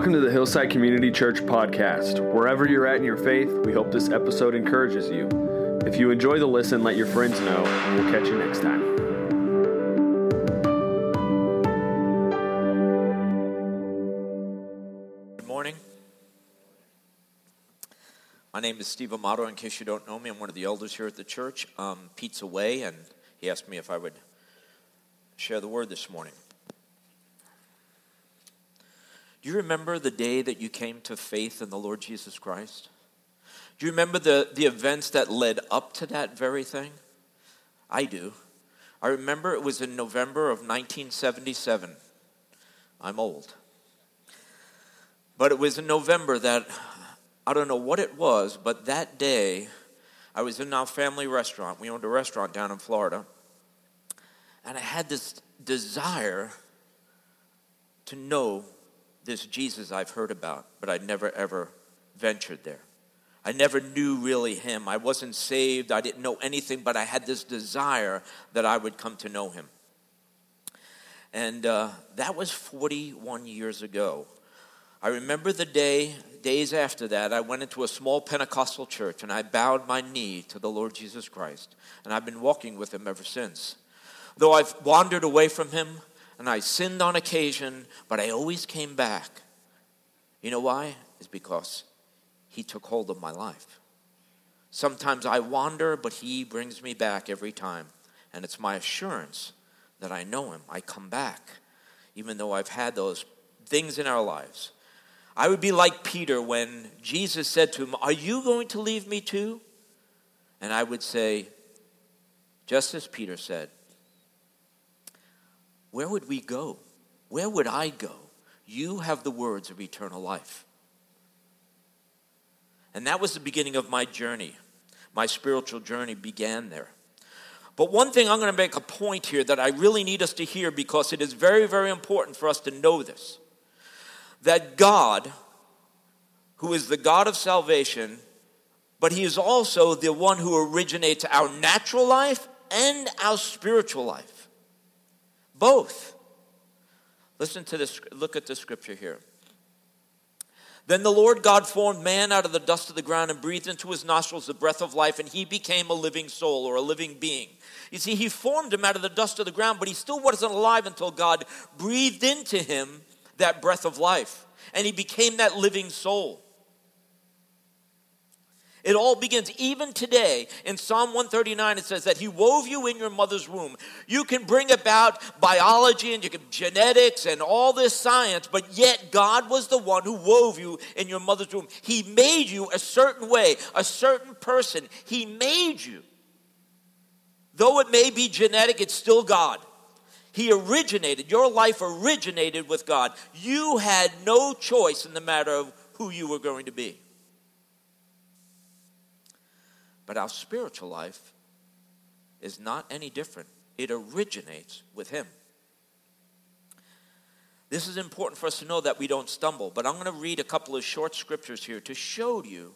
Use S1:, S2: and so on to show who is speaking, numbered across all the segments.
S1: Welcome to the Hillside Community Church podcast. Wherever you're at in your faith, we hope this episode encourages you. If you enjoy the listen, let your friends know, and we'll catch you next time.
S2: Good morning. My name is Steve Amato. In case you don't know me, I'm one of the elders here at the church. Um, Pete's away, and he asked me if I would share the word this morning. Do you remember the day that you came to faith in the Lord Jesus Christ? Do you remember the, the events that led up to that very thing? I do. I remember it was in November of 1977. I'm old. But it was in November that, I don't know what it was, but that day, I was in our family restaurant. We owned a restaurant down in Florida. And I had this desire to know this Jesus I've heard about, but I never ever ventured there. I never knew really him. I wasn't saved. I didn't know anything, but I had this desire that I would come to know him. And uh, that was 41 years ago. I remember the day, days after that, I went into a small Pentecostal church and I bowed my knee to the Lord Jesus Christ. And I've been walking with him ever since. Though I've wandered away from him, and I sinned on occasion, but I always came back. You know why? It's because He took hold of my life. Sometimes I wander, but He brings me back every time. And it's my assurance that I know Him. I come back, even though I've had those things in our lives. I would be like Peter when Jesus said to him, Are you going to leave me too? And I would say, just as Peter said, where would we go? Where would I go? You have the words of eternal life. And that was the beginning of my journey. My spiritual journey began there. But one thing I'm going to make a point here that I really need us to hear because it is very, very important for us to know this that God, who is the God of salvation, but He is also the one who originates our natural life and our spiritual life. Both. Listen to this, look at the scripture here. Then the Lord God formed man out of the dust of the ground and breathed into his nostrils the breath of life, and he became a living soul or a living being. You see, he formed him out of the dust of the ground, but he still wasn't alive until God breathed into him that breath of life, and he became that living soul. It all begins even today in Psalm 139. It says that He wove you in your mother's womb. You can bring about biology and you can genetics and all this science, but yet God was the one who wove you in your mother's womb. He made you a certain way, a certain person. He made you. Though it may be genetic, it's still God. He originated, your life originated with God. You had no choice in the matter of who you were going to be. But our spiritual life is not any different, it originates with Him. This is important for us to know that we don't stumble, but I'm going to read a couple of short scriptures here to show you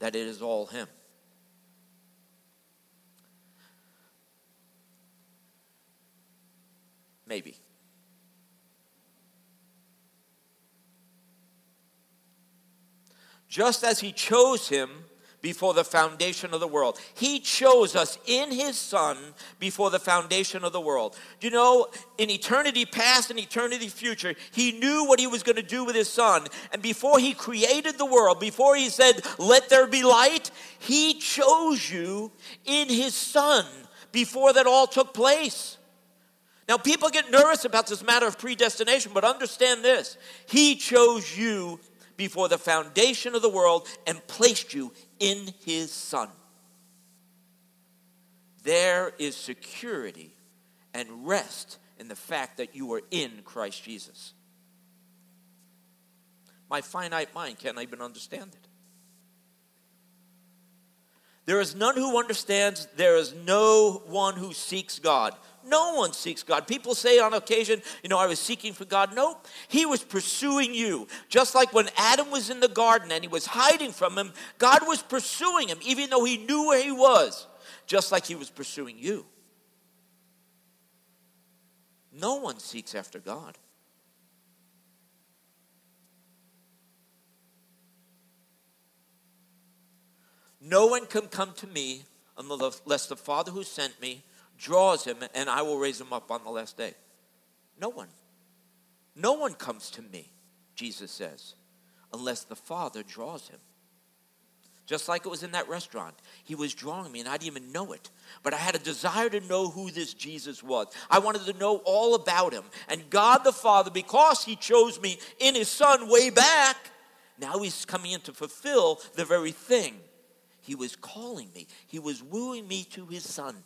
S2: that it is all Him. Maybe. Just as He chose Him before the foundation of the world. He chose us in His Son before the foundation of the world. Do you know, in eternity past and eternity future, He knew what He was going to do with His Son. And before He created the world, before He said, Let there be light, He chose you in His Son before that all took place. Now, people get nervous about this matter of predestination, but understand this He chose you before the foundation of the world and placed you in his Son. There is security and rest in the fact that you are in Christ Jesus. My finite mind can't even understand it. There is none who understands, there is no one who seeks God. No one seeks God. People say on occasion, you know, I was seeking for God. Nope. He was pursuing you. Just like when Adam was in the garden and he was hiding from him, God was pursuing him, even though he knew where he was, just like he was pursuing you. No one seeks after God. No one can come to me um, unless the Father who sent me draws him, and I will raise him up on the last day. No one. No one comes to me, Jesus says, unless the Father draws him. Just like it was in that restaurant. He was drawing me, and I didn't even know it. But I had a desire to know who this Jesus was. I wanted to know all about him. And God the Father, because he chose me in his Son way back, now he's coming in to fulfill the very thing. He was calling me, he was wooing me to his Son.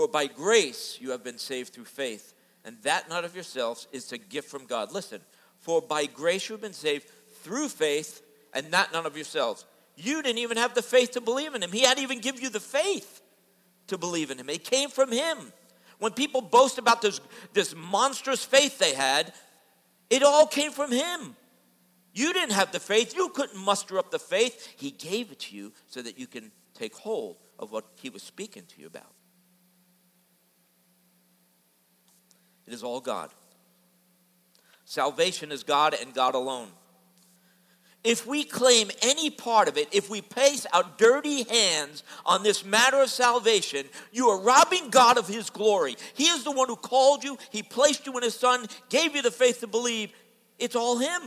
S2: For by grace you have been saved through faith, and that not of yourselves is a gift from God. Listen, for by grace you have been saved through faith, and that not none of yourselves. You didn't even have the faith to believe in him. He hadn't even given you the faith to believe in him. It came from him. When people boast about this, this monstrous faith they had, it all came from him. You didn't have the faith. You couldn't muster up the faith. He gave it to you so that you can take hold of what he was speaking to you about. It is all God. Salvation is God and God alone. If we claim any part of it, if we place our dirty hands on this matter of salvation, you are robbing God of His glory. He is the one who called you, He placed you in His Son, gave you the faith to believe. It's all Him.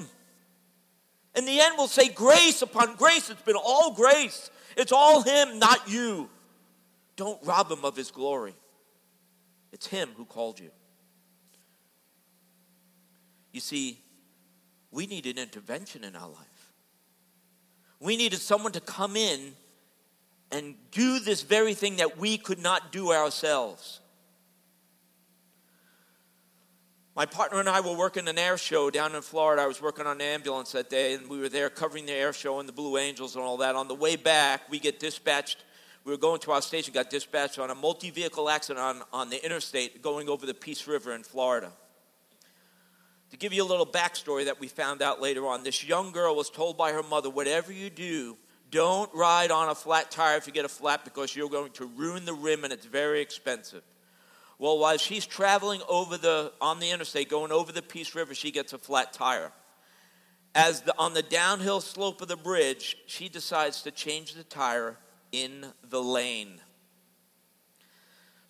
S2: In the end, we'll say grace upon grace. It's been all grace. It's all Him, not you. Don't rob Him of His glory. It's Him who called you. You see, we need an intervention in our life. We needed someone to come in and do this very thing that we could not do ourselves. My partner and I were working an air show down in Florida. I was working on an ambulance that day, and we were there covering the air show and the Blue Angels and all that. On the way back, we get dispatched. We were going to our station, got dispatched on a multi vehicle accident on, on the interstate going over the Peace River in Florida. To give you a little backstory that we found out later on, this young girl was told by her mother, whatever you do, don't ride on a flat tire if you get a flat because you're going to ruin the rim and it's very expensive. Well, while she's traveling over the on the interstate, going over the Peace River, she gets a flat tire. As the, on the downhill slope of the bridge, she decides to change the tire in the lane.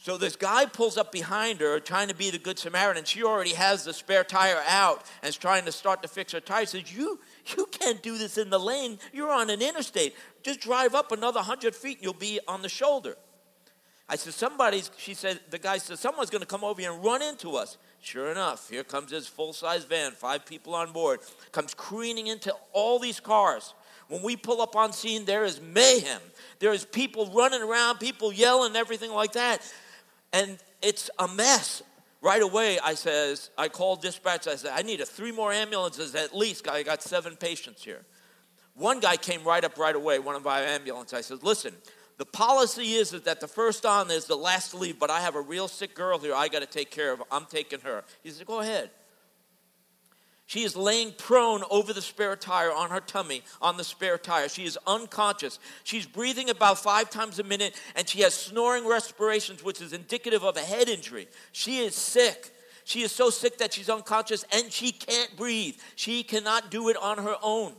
S2: So this guy pulls up behind her, trying to be the good Samaritan. She already has the spare tire out and is trying to start to fix her tire. Says, "You, you can't do this in the lane. You're on an interstate. Just drive up another hundred feet, and you'll be on the shoulder." I said, "Somebody's." She said, "The guy said someone's going to come over here and run into us." Sure enough, here comes his full-size van, five people on board, comes careening into all these cars. When we pull up on scene, there is mayhem. There is people running around, people yelling, everything like that and it's a mess. Right away, I says, I called dispatch. I said, I need a three more ambulances at least. I got seven patients here. One guy came right up right away, one of our ambulances. I said, listen, the policy is, is that the first on is the last to leave, but I have a real sick girl here I got to take care of. I'm taking her. He said, go ahead. She is laying prone over the spare tire on her tummy on the spare tire. She is unconscious. She's breathing about five times a minute and she has snoring respirations, which is indicative of a head injury. She is sick. She is so sick that she's unconscious and she can't breathe. She cannot do it on her own.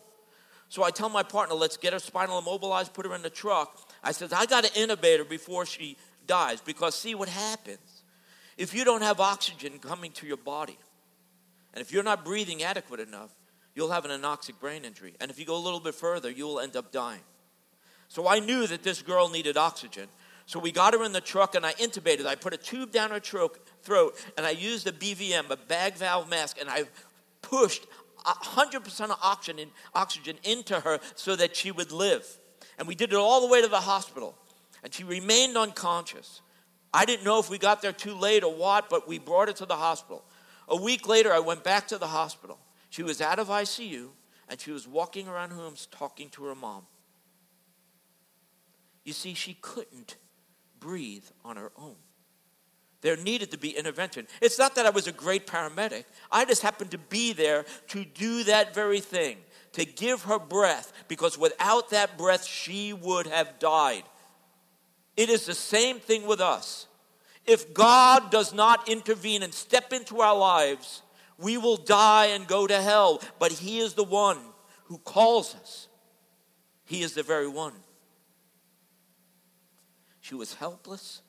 S2: So I tell my partner, let's get her spinal immobilized, put her in the truck. I said, I got to intubate her before she dies because see what happens. If you don't have oxygen coming to your body, and if you're not breathing adequate enough, you'll have an anoxic brain injury. And if you go a little bit further, you'll end up dying. So I knew that this girl needed oxygen. So we got her in the truck and I intubated. I put a tube down her throat and I used a BVM, a bag valve mask, and I pushed 100% of oxygen, oxygen into her so that she would live. And we did it all the way to the hospital. And she remained unconscious. I didn't know if we got there too late or what, but we brought her to the hospital. A week later, I went back to the hospital. She was out of ICU and she was walking around homes talking to her mom. You see, she couldn't breathe on her own. There needed to be intervention. It's not that I was a great paramedic, I just happened to be there to do that very thing, to give her breath, because without that breath, she would have died. It is the same thing with us. If God does not intervene and step into our lives, We will die and go to hell, but He is the one who calls us. He is the very one. She was helpless,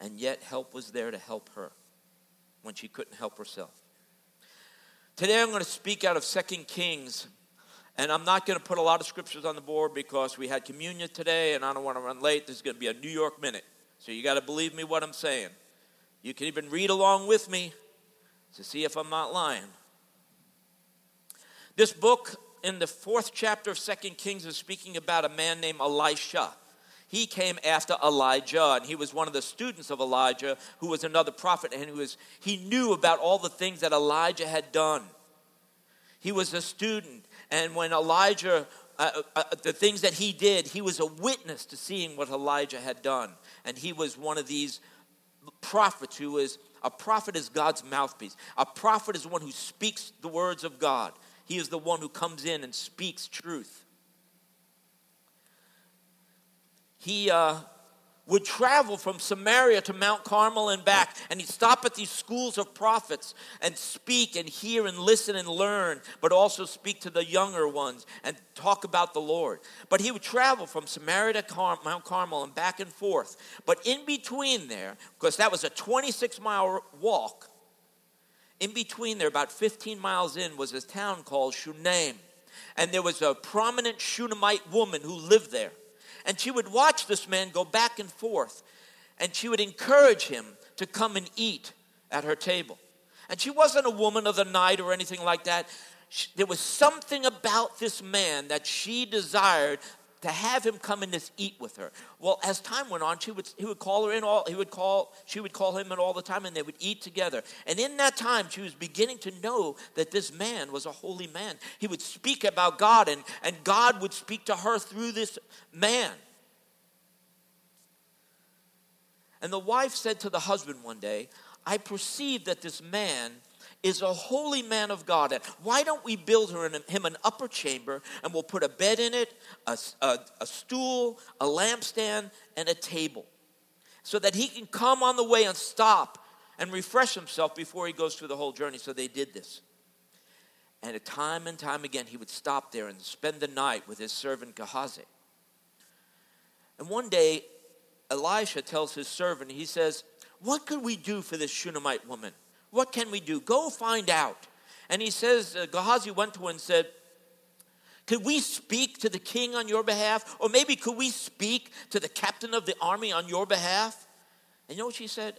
S2: and yet help was there to help her when she couldn't help herself. Today I'm going to speak out of 2 Kings, and I'm not going to put a lot of scriptures on the board because we had communion today, and I don't want to run late. This is going to be a New York minute. So you got to believe me what I'm saying. You can even read along with me to see if I'm not lying. This book in the fourth chapter of Second Kings is speaking about a man named Elisha. He came after Elijah, and he was one of the students of Elijah, who was another prophet, and he, was, he knew about all the things that Elijah had done. He was a student, and when Elijah, uh, uh, uh the things that he did, he was a witness to seeing what Elijah had done. And he was one of these prophets who is a prophet is God's mouthpiece. A prophet is one who speaks the words of God. He is the one who comes in and speaks truth. He uh, would travel from Samaria to Mount Carmel and back, and he'd stop at these schools of prophets and speak and hear and listen and learn, but also speak to the younger ones and talk about the Lord. But he would travel from Samaria to Car- Mount Carmel and back and forth. But in between there, because that was a 26 mile walk, in between there, about 15 miles in, was a town called Shunem. And there was a prominent Shunammite woman who lived there. And she would watch this man go back and forth. And she would encourage him to come and eat at her table. And she wasn't a woman of the night or anything like that. She, there was something about this man that she desired to have him come and just eat with her. Well, as time went on, she would, he would call her in all, he would call, she would call him in all the time and they would eat together. And in that time, she was beginning to know that this man was a holy man. He would speak about God and, and God would speak to her through this man. And the wife said to the husband one day, I perceive that this man is a holy man of God. And why don't we build her him an upper chamber and we'll put a bed in it, a, a, a stool, a lampstand, and a table so that he can come on the way and stop and refresh himself before he goes through the whole journey. So they did this. And time and time again, he would stop there and spend the night with his servant Gehazi. And one day, Elisha tells his servant, he says, What could we do for this Shunammite woman? What can we do? Go find out. And he says, uh, Gehazi went to him and said, Could we speak to the king on your behalf? Or maybe could we speak to the captain of the army on your behalf? And you know what she said?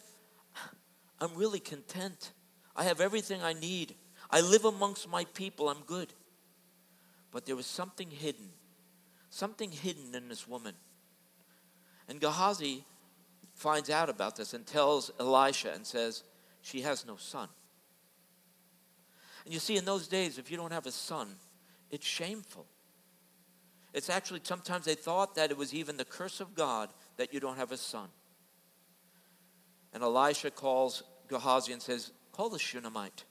S2: I'm really content. I have everything I need. I live amongst my people. I'm good. But there was something hidden, something hidden in this woman. And Gehazi finds out about this and tells Elisha and says, she has no son. And you see, in those days, if you don't have a son, it's shameful. It's actually, sometimes they thought that it was even the curse of God that you don't have a son. And Elisha calls Gehazi and says, Call the Shunammite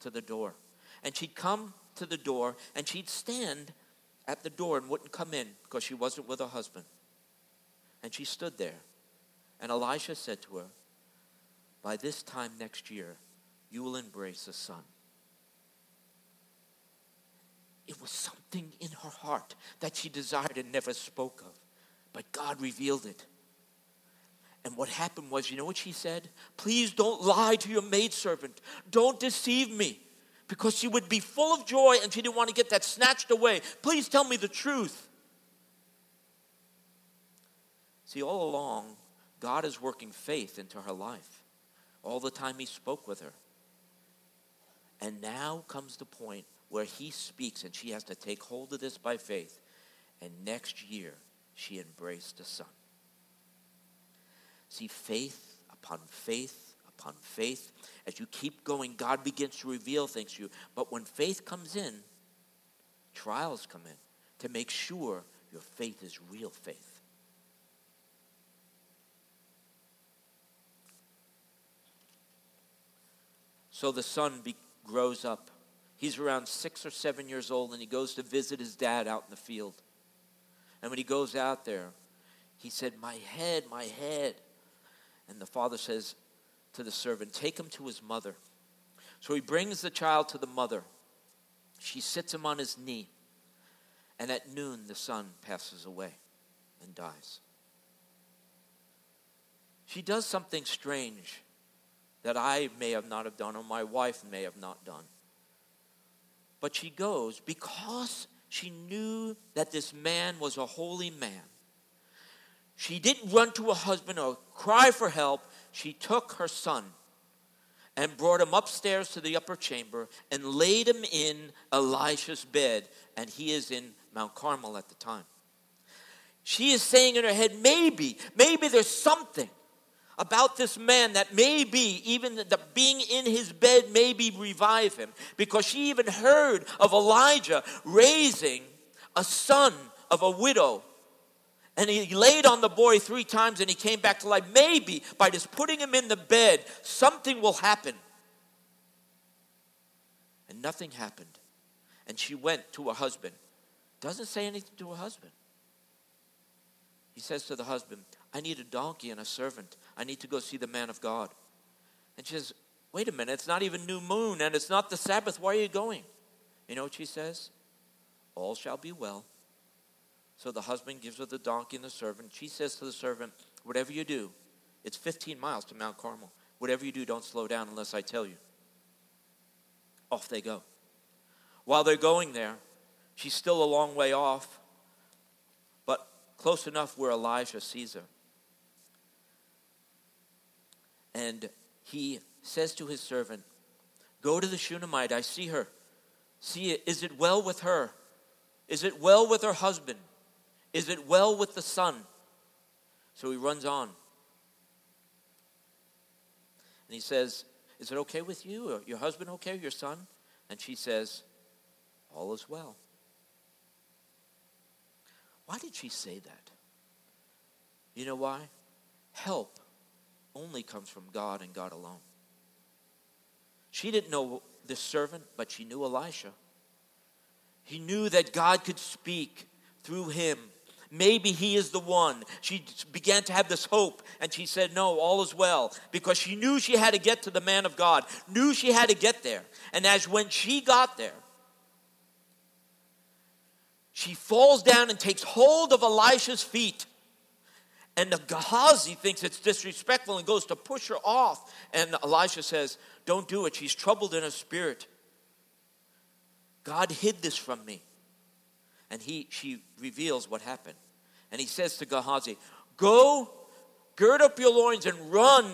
S2: to the door. And she'd come to the door and she'd stand at the door and wouldn't come in because she wasn't with her husband. And she stood there. And Elisha said to her, by this time next year, you will embrace a son. It was something in her heart that she desired and never spoke of, but God revealed it. And what happened was, you know what she said? Please don't lie to your maidservant. Don't deceive me. Because she would be full of joy and she didn't want to get that snatched away. Please tell me the truth. See, all along, God is working faith into her life all the time he spoke with her. And now comes the point where he speaks and she has to take hold of this by faith. And next year, she embraced a son. See, faith upon faith upon faith. As you keep going, God begins to reveal things to you. But when faith comes in, trials come in to make sure your faith is real faith. So the son be, grows up. He's around six or seven years old, and he goes to visit his dad out in the field. And when he goes out there, he said, My head, my head. And the father says to the servant, Take him to his mother. So he brings the child to the mother. She sits him on his knee. And at noon, the son passes away and dies. She does something strange that I may have not have done or my wife may have not done. But she goes because she knew that this man was a holy man. She didn't run to her husband or cry for help. She took her son and brought him upstairs to the upper chamber and laid him in Elisha's bed, and he is in Mount Carmel at the time. She is saying in her head, maybe, maybe there's something about this man that maybe even the being in his bed maybe revive him because she even heard of Elijah raising a son of a widow and he laid on the boy three times and he came back to life. Maybe by just putting him in the bed, something will happen. And nothing happened. And she went to her husband. Doesn't say anything to her husband. He says to the husband, I need a donkey and a servant. I need to go see the man of God. And she says, Wait a minute, it's not even new moon and it's not the Sabbath. Why are you going? You know what she says? All shall be well. So the husband gives her the donkey and the servant. She says to the servant, Whatever you do, it's 15 miles to Mount Carmel. Whatever you do, don't slow down unless I tell you. Off they go. While they're going there, she's still a long way off, but close enough where Elijah sees her. And he says to his servant, Go to the Shunammite. I see her. See, is it well with her? Is it well with her husband? Is it well with the son? So he runs on. And he says, Is it okay with you? Your husband okay? Your son? And she says, All is well. Why did she say that? You know why? Help only comes from God and God alone. She didn't know this servant, but she knew Elisha. He knew that God could speak through him Maybe he is the one. She began to have this hope and she said, No, all is well. Because she knew she had to get to the man of God, knew she had to get there. And as when she got there, she falls down and takes hold of Elisha's feet. And the Gehazi thinks it's disrespectful and goes to push her off. And Elisha says, Don't do it. She's troubled in her spirit. God hid this from me and he, she reveals what happened. And he says to Gehazi, Go, gird up your loins, and run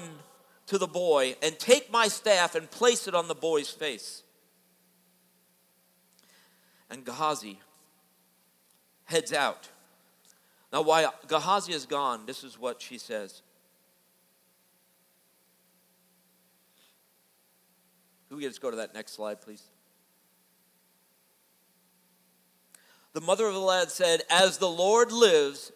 S2: to the boy, and take my staff and place it on the boy's face. And Gehazi heads out. Now, while Gehazi is gone, this is what she says. We just go to that next slide, please? The mother of the lad said, As the Lord lives,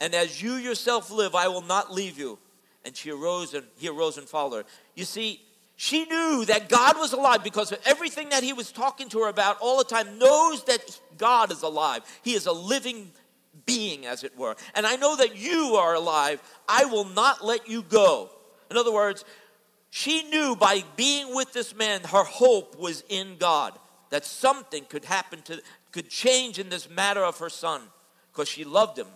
S2: and as you yourself live, I will not leave you. And she arose and he arose and followed her. You see, she knew that God was alive because of everything that he was talking to her about all the time, knows that God is alive. He is a living being, as it were. And I know that you are alive. I will not let you go. In other words, she knew by being with this man, her hope was in God, that something could happen to, could change in this matter of her son because she loved him.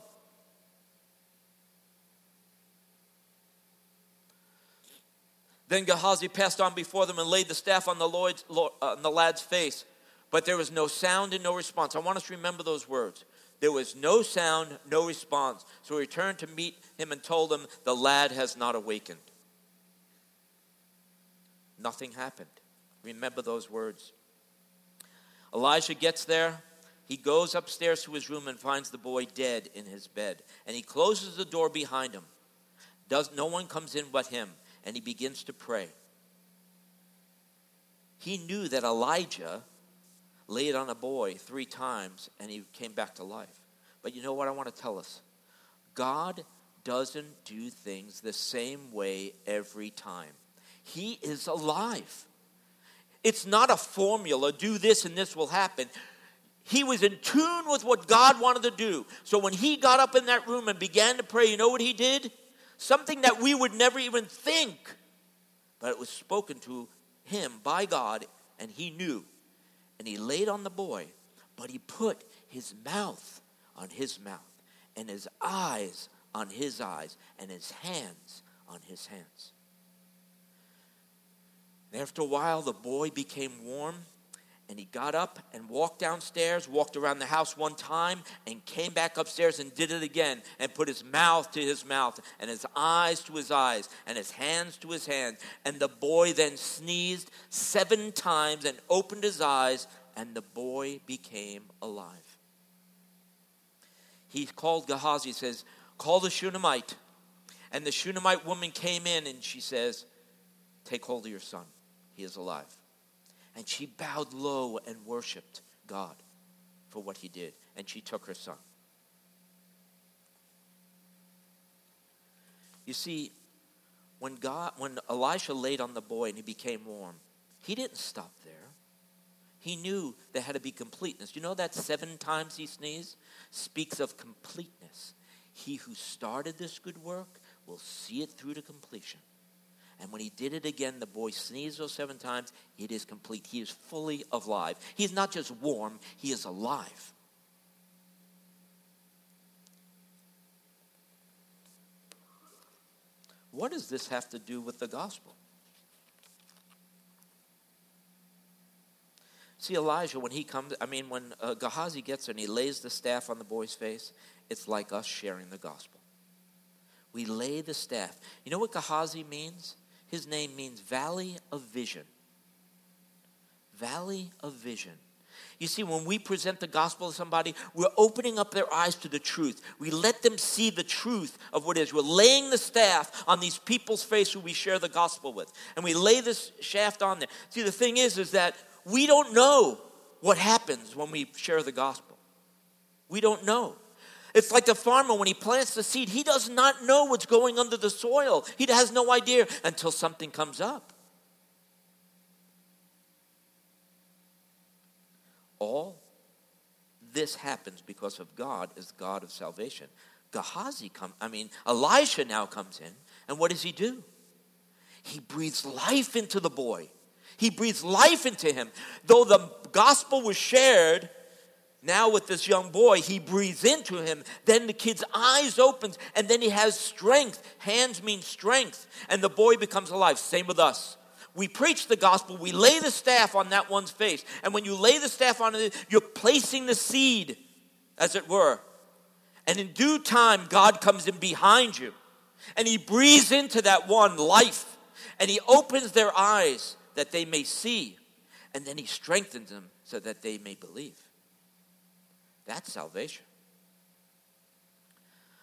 S2: Then Gehazi passed on before them and laid the staff on the, Lord's, uh, on the lad's face. But there was no sound and no response. I want us to remember those words. There was no sound, no response. So he returned to meet him and told him, The lad has not awakened. Nothing happened. Remember those words. Elijah gets there. He goes upstairs to his room and finds the boy dead in his bed. And he closes the door behind him. Does, no one comes in but him. And he begins to pray. He knew that Elijah laid on a boy three times and he came back to life. But you know what I want to tell us? God doesn't do things the same way every time. He is alive. It's not a formula, do this and this will happen. He was in tune with what God wanted to do. So when he got up in that room and began to pray, you know what he did? Something that we would never even think, but it was spoken to him by God, and he knew. And he laid on the boy, but he put his mouth on his mouth, and his eyes on his eyes, and his hands on his hands. And after a while, the boy became warm and he got up and walked downstairs, walked around the house one time, and came back upstairs and did it again, and put his mouth to his mouth, and his eyes to his eyes, and his hands to his hands. And the boy then sneezed seven times and opened his eyes, and the boy became alive. He called Gehazi, says, Call the Shunammite. And the Shunammite woman came in and she says, Take hold of your son. He is alive. And she bowed low and worshiped God for what he did. And she took her son. You see, when God when Elisha laid on the boy and he became warm, he didn't stop there. He knew there had to be completeness. You know that seven times he sneezed speaks of completeness. He who started this good work will see it through to completion. And when he did it again, the boy sneezed those seven times. It is complete. He is fully alive. He is not just warm, he is alive. What does this have to do with the gospel? See, Elijah, when he comes, I mean, when uh, Gehazi gets there and he lays the staff on the boy's face, it's like us sharing the gospel. We lay the staff. You know what Gehazi means? His name means Valley of Vision. Valley of Vision. You see, when we present the gospel to somebody, we're opening up their eyes to the truth. We let them see the truth of what is. We're laying the staff on these people's face who we share the gospel with. And we lay this shaft on there. See, the thing is, is that we don't know what happens when we share the gospel. We don't know. It's like the farmer when he plants the seed, he does not know what's going under the soil. He has no idea until something comes up. All this happens because of God is God of salvation. Gehazi come I mean Elisha now comes in and what does he do? He breathes life into the boy. He breathes life into him. Though the gospel was shared, now, with this young boy, he breathes into him. Then the kid's eyes opens, and then he has strength. Hands mean strength, and the boy becomes alive. Same with us. We preach the gospel, we lay the staff on that one's face. And when you lay the staff on it, you're placing the seed, as it were. And in due time, God comes in behind you, and he breathes into that one life, and he opens their eyes that they may see, and then he strengthens them so that they may believe. That's salvation.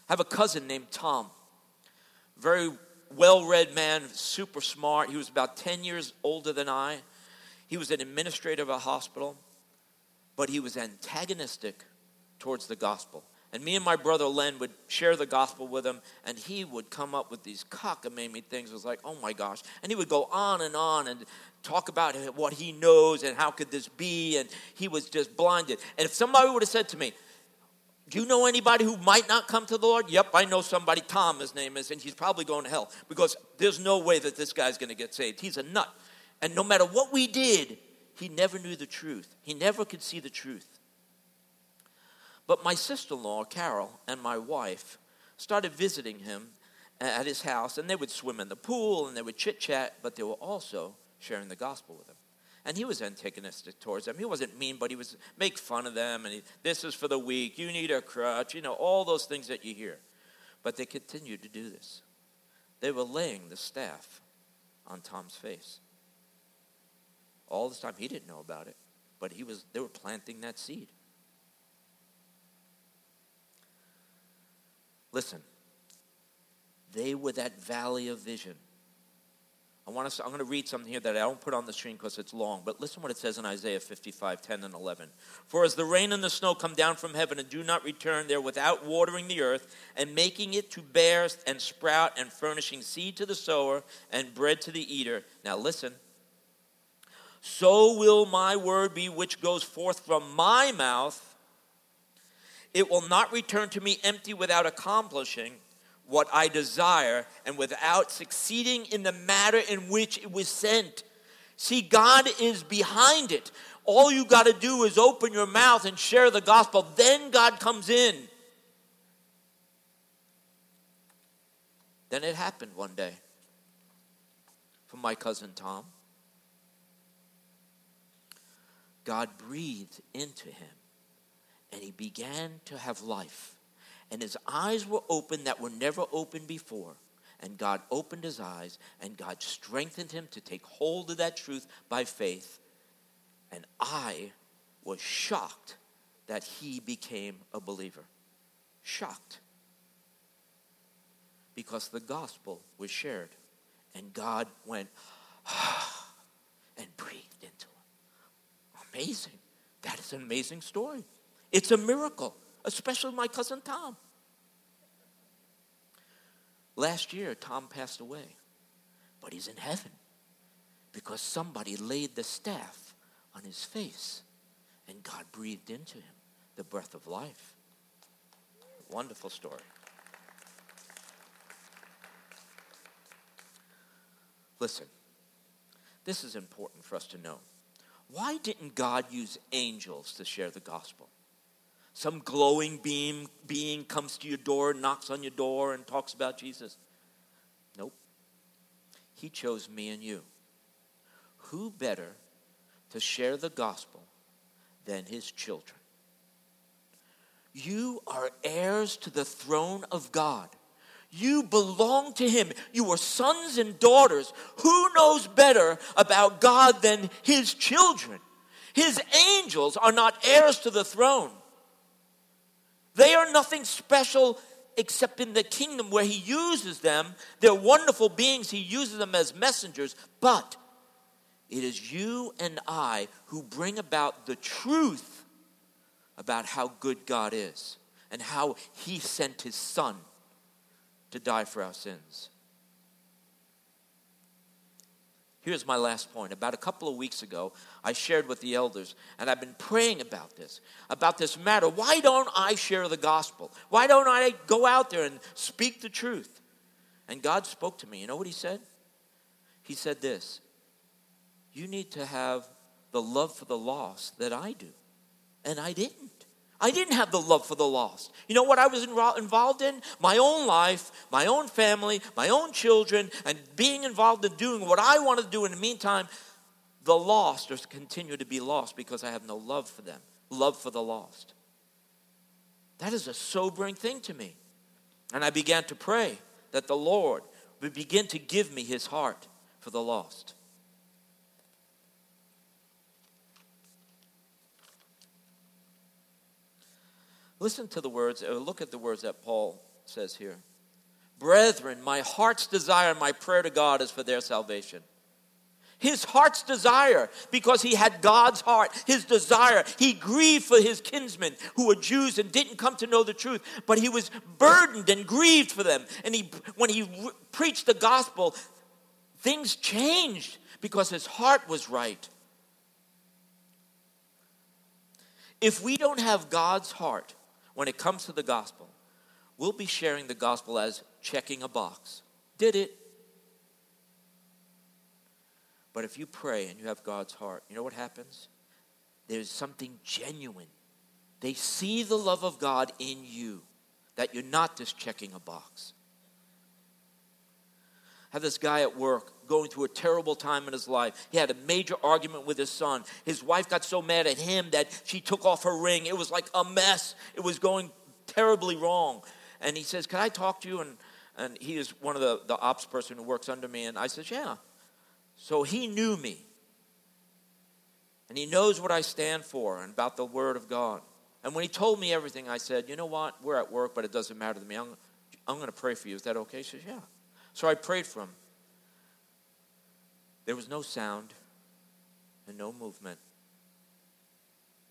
S2: I have a cousin named Tom, very well read man, super smart. He was about 10 years older than I. He was an administrator of a hospital, but he was antagonistic towards the gospel. And me and my brother Len would share the gospel with him, and he would come up with these cockamamie things. It was like, oh my gosh. And he would go on and on and talk about what he knows and how could this be, and he was just blinded. And if somebody would have said to me, do you know anybody who might not come to the Lord? Yep, I know somebody, Tom, his name is, and he's probably going to hell because there's no way that this guy's going to get saved. He's a nut. And no matter what we did, he never knew the truth. He never could see the truth. But my sister in law, Carol, and my wife started visiting him at his house, and they would swim in the pool and they would chit chat, but they were also sharing the gospel with him. And he was antagonistic towards them. He wasn't mean, but he was make fun of them. And he, this is for the weak. You need a crutch. You know all those things that you hear. But they continued to do this. They were laying the staff on Tom's face. All this time, he didn't know about it, but he was. They were planting that seed. Listen, they were that valley of vision. I want to, I'm going to read something here that I don't put on the screen because it's long, but listen what it says in Isaiah 55, 10 and 11. For as the rain and the snow come down from heaven and do not return there without watering the earth and making it to bear and sprout and furnishing seed to the sower and bread to the eater. Now listen. So will my word be which goes forth from my mouth. It will not return to me empty without accomplishing what I desire and without succeeding in the matter in which it was sent. See, God is behind it. All you got to do is open your mouth and share the gospel. Then God comes in. Then it happened one day for my cousin Tom. God breathed into him and he began to have life. And his eyes were open that were never open before. And God opened his eyes and God strengthened him to take hold of that truth by faith. And I was shocked that he became a believer. Shocked. Because the gospel was shared. And God went, and breathed into him. Amazing. That is an amazing story. It's a miracle, especially my cousin Tom. Last year, Tom passed away, but he's in heaven because somebody laid the staff on his face and God breathed into him the breath of life. Wonderful story. Listen, this is important for us to know. Why didn't God use angels to share the gospel? Some glowing beam being comes to your door, knocks on your door, and talks about Jesus. Nope. He chose me and you. Who better to share the gospel than his children? You are heirs to the throne of God. You belong to Him. You are sons and daughters. Who knows better about God than His children? His angels are not heirs to the throne. Nothing special except in the kingdom where He uses them. They're wonderful beings. He uses them as messengers. But it is you and I who bring about the truth about how good God is and how He sent His Son to die for our sins. Here's my last point. About a couple of weeks ago, I shared with the elders, and I've been praying about this, about this matter. Why don't I share the gospel? Why don't I go out there and speak the truth? And God spoke to me. You know what He said? He said this You need to have the love for the lost that I do. And I didn't. I didn't have the love for the lost. You know what I was involved in? My own life, my own family, my own children, and being involved in doing what I wanted to do. In the meantime, the lost are continue to be lost because I have no love for them, love for the lost. That is a sobering thing to me. And I began to pray that the Lord would begin to give me his heart for the lost. Listen to the words, or look at the words that Paul says here. Brethren, my heart's desire, my prayer to God is for their salvation. His heart's desire, because he had God's heart, his desire. He grieved for his kinsmen who were Jews and didn't come to know the truth, but he was burdened and grieved for them. And he, when he re- preached the gospel, things changed because his heart was right. If we don't have God's heart, when it comes to the gospel, we'll be sharing the gospel as checking a box. Did it? But if you pray and you have God's heart, you know what happens? There's something genuine. They see the love of God in you, that you're not just checking a box. I have this guy at work going through a terrible time in his life. He had a major argument with his son. His wife got so mad at him that she took off her ring. It was like a mess. It was going terribly wrong. And he says, Can I talk to you? And, and he is one of the, the ops person who works under me. And I says, Yeah. So he knew me. And he knows what I stand for and about the Word of God. And when he told me everything, I said, You know what? We're at work, but it doesn't matter to me. I'm, I'm going to pray for you. Is that okay? He says, Yeah. So I prayed for him. There was no sound and no movement.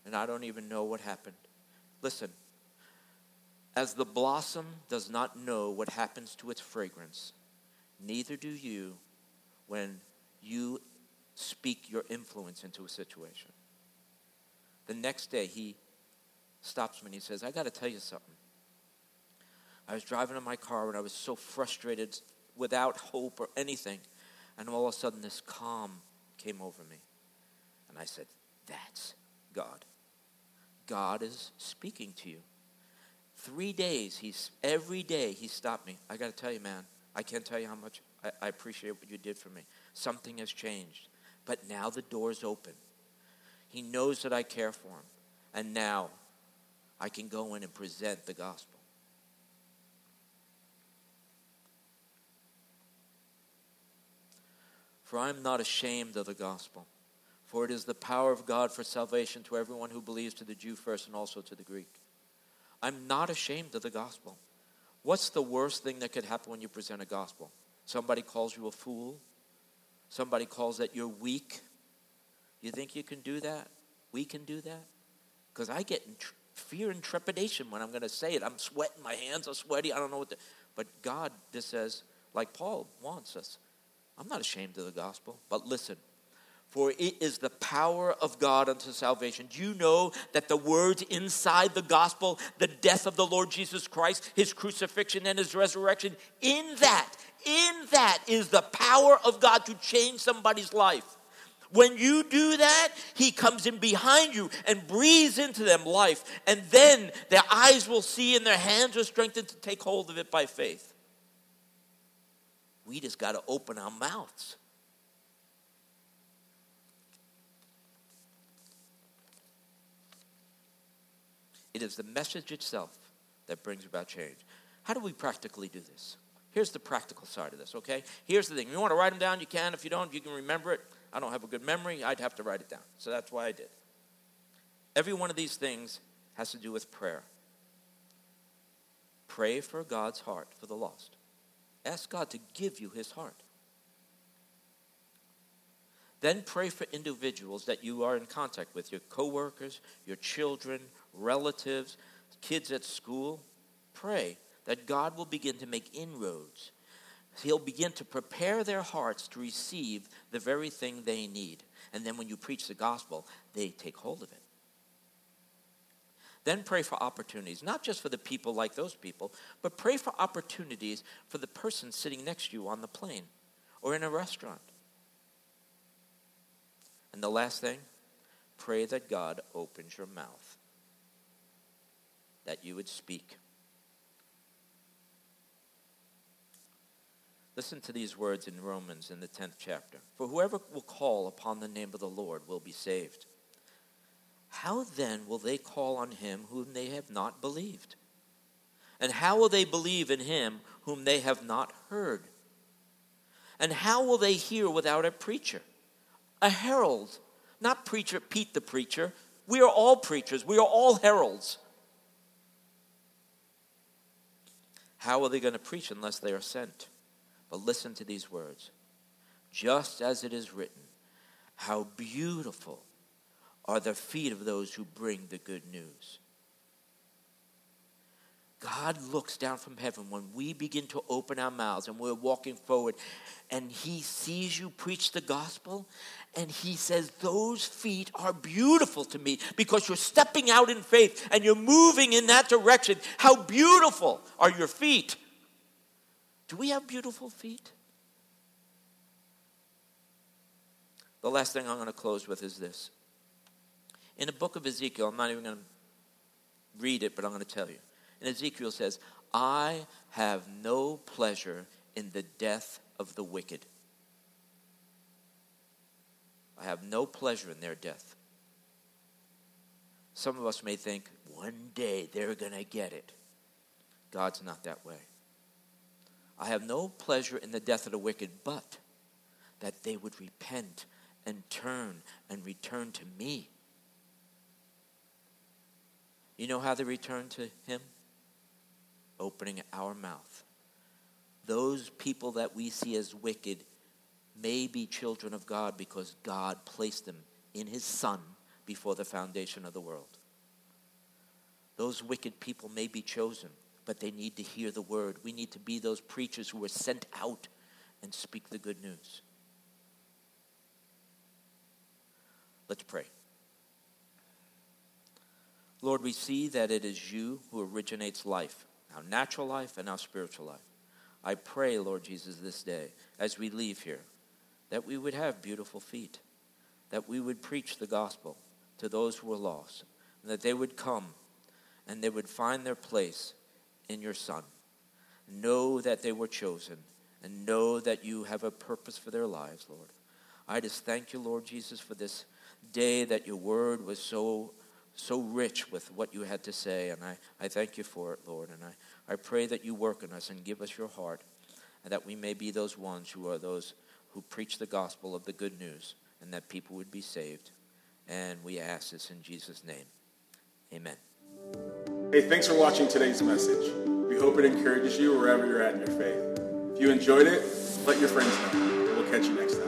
S2: And I don't even know what happened. Listen, as the blossom does not know what happens to its fragrance, neither do you when you speak your influence into a situation. The next day, he stops me and he says, I got to tell you something. I was driving in my car and I was so frustrated without hope or anything. And all of a sudden, this calm came over me. And I said, That's God. God is speaking to you. Three days, he's every day he stopped me. I got to tell you, man, I can't tell you how much I, I appreciate what you did for me. Something has changed. But now the door's open. He knows that I care for him. And now I can go in and present the gospel. For I am not ashamed of the gospel, for it is the power of God for salvation to everyone who believes, to the Jew first and also to the Greek. I'm not ashamed of the gospel. What's the worst thing that could happen when you present a gospel? Somebody calls you a fool. Somebody calls that you're weak. You think you can do that? We can do that? Because I get fear and trepidation when I'm going to say it. I'm sweating. My hands are sweaty. I don't know what to. But God just says, like Paul wants us, I'm not ashamed of the gospel. But listen, for it is the power of God unto salvation. Do you know that the words inside the gospel, the death of the Lord Jesus Christ, his crucifixion and his resurrection, in that, in that is the power of God to change somebody's life. When you do that, he comes in behind you and breathes into them life. And then their eyes will see and their hands are strengthened to take hold of it by faith. We just got to open our mouths. It is the message itself that brings about change. How do we practically do this? Here's the practical side of this, okay? Here's the thing. You want to write them down, you can. If you don't, you can remember it. I don't have a good memory, I'd have to write it down. So that's why I did. Every one of these things has to do with prayer. Pray for God's heart for the lost. Ask God to give you his heart. Then pray for individuals that you are in contact with your coworkers, your children, relatives, kids at school. Pray that God will begin to make inroads. He'll begin to prepare their hearts to receive the very thing they need. And then when you preach the gospel, they take hold of it. Then pray for opportunities, not just for the people like those people, but pray for opportunities for the person sitting next to you on the plane or in a restaurant. And the last thing, pray that God opens your mouth, that you would speak. Listen to these words in Romans in the 10th chapter. For whoever will call upon the name of the Lord will be saved. How then will they call on him whom they have not believed? And how will they believe in him whom they have not heard? And how will they hear without a preacher? A herald, not preacher, Pete the preacher. We are all preachers, we are all heralds. How are they going to preach unless they are sent? But listen to these words. Just as it is written, how beautiful are the feet of those who bring the good news. God looks down from heaven when we begin to open our mouths and we're walking forward, and He sees you preach the gospel, and He says, Those feet are beautiful to me because you're stepping out in faith and you're moving in that direction. How beautiful are your feet! Do we have beautiful feet? The last thing I'm going to close with is this. In the book of Ezekiel, I'm not even going to read it, but I'm going to tell you. And Ezekiel says, I have no pleasure in the death of the wicked. I have no pleasure in their death. Some of us may think, one day they're going to get it. God's not that way. I have no pleasure in the death of the wicked, but that they would repent and turn and return to me. You know how they return to Him? Opening our mouth. Those people that we see as wicked may be children of God because God placed them in His Son before the foundation of the world. Those wicked people may be chosen, but they need to hear the word. We need to be those preachers who are sent out and speak the good news. Let's pray. Lord, we see that it is you who originates life, our natural life and our spiritual life. I pray, Lord Jesus, this day, as we leave here, that we would have beautiful feet, that we would preach the gospel to those who are lost, and that they would come and they would find their place in your Son. Know that they were chosen and know that you have a purpose for their lives, Lord. I just thank you, Lord Jesus, for this day that your word was so so rich with what you had to say, and I, I thank you for it, Lord. And I, I pray that you work in us and give us your heart, and that we may be those ones who are those who preach the gospel of the good news, and that people would be saved. And we ask this in Jesus' name. Amen.
S3: Hey, thanks for watching today's message. We hope it encourages you wherever you're at in your faith. If you enjoyed it, let your friends know. We'll catch you next time.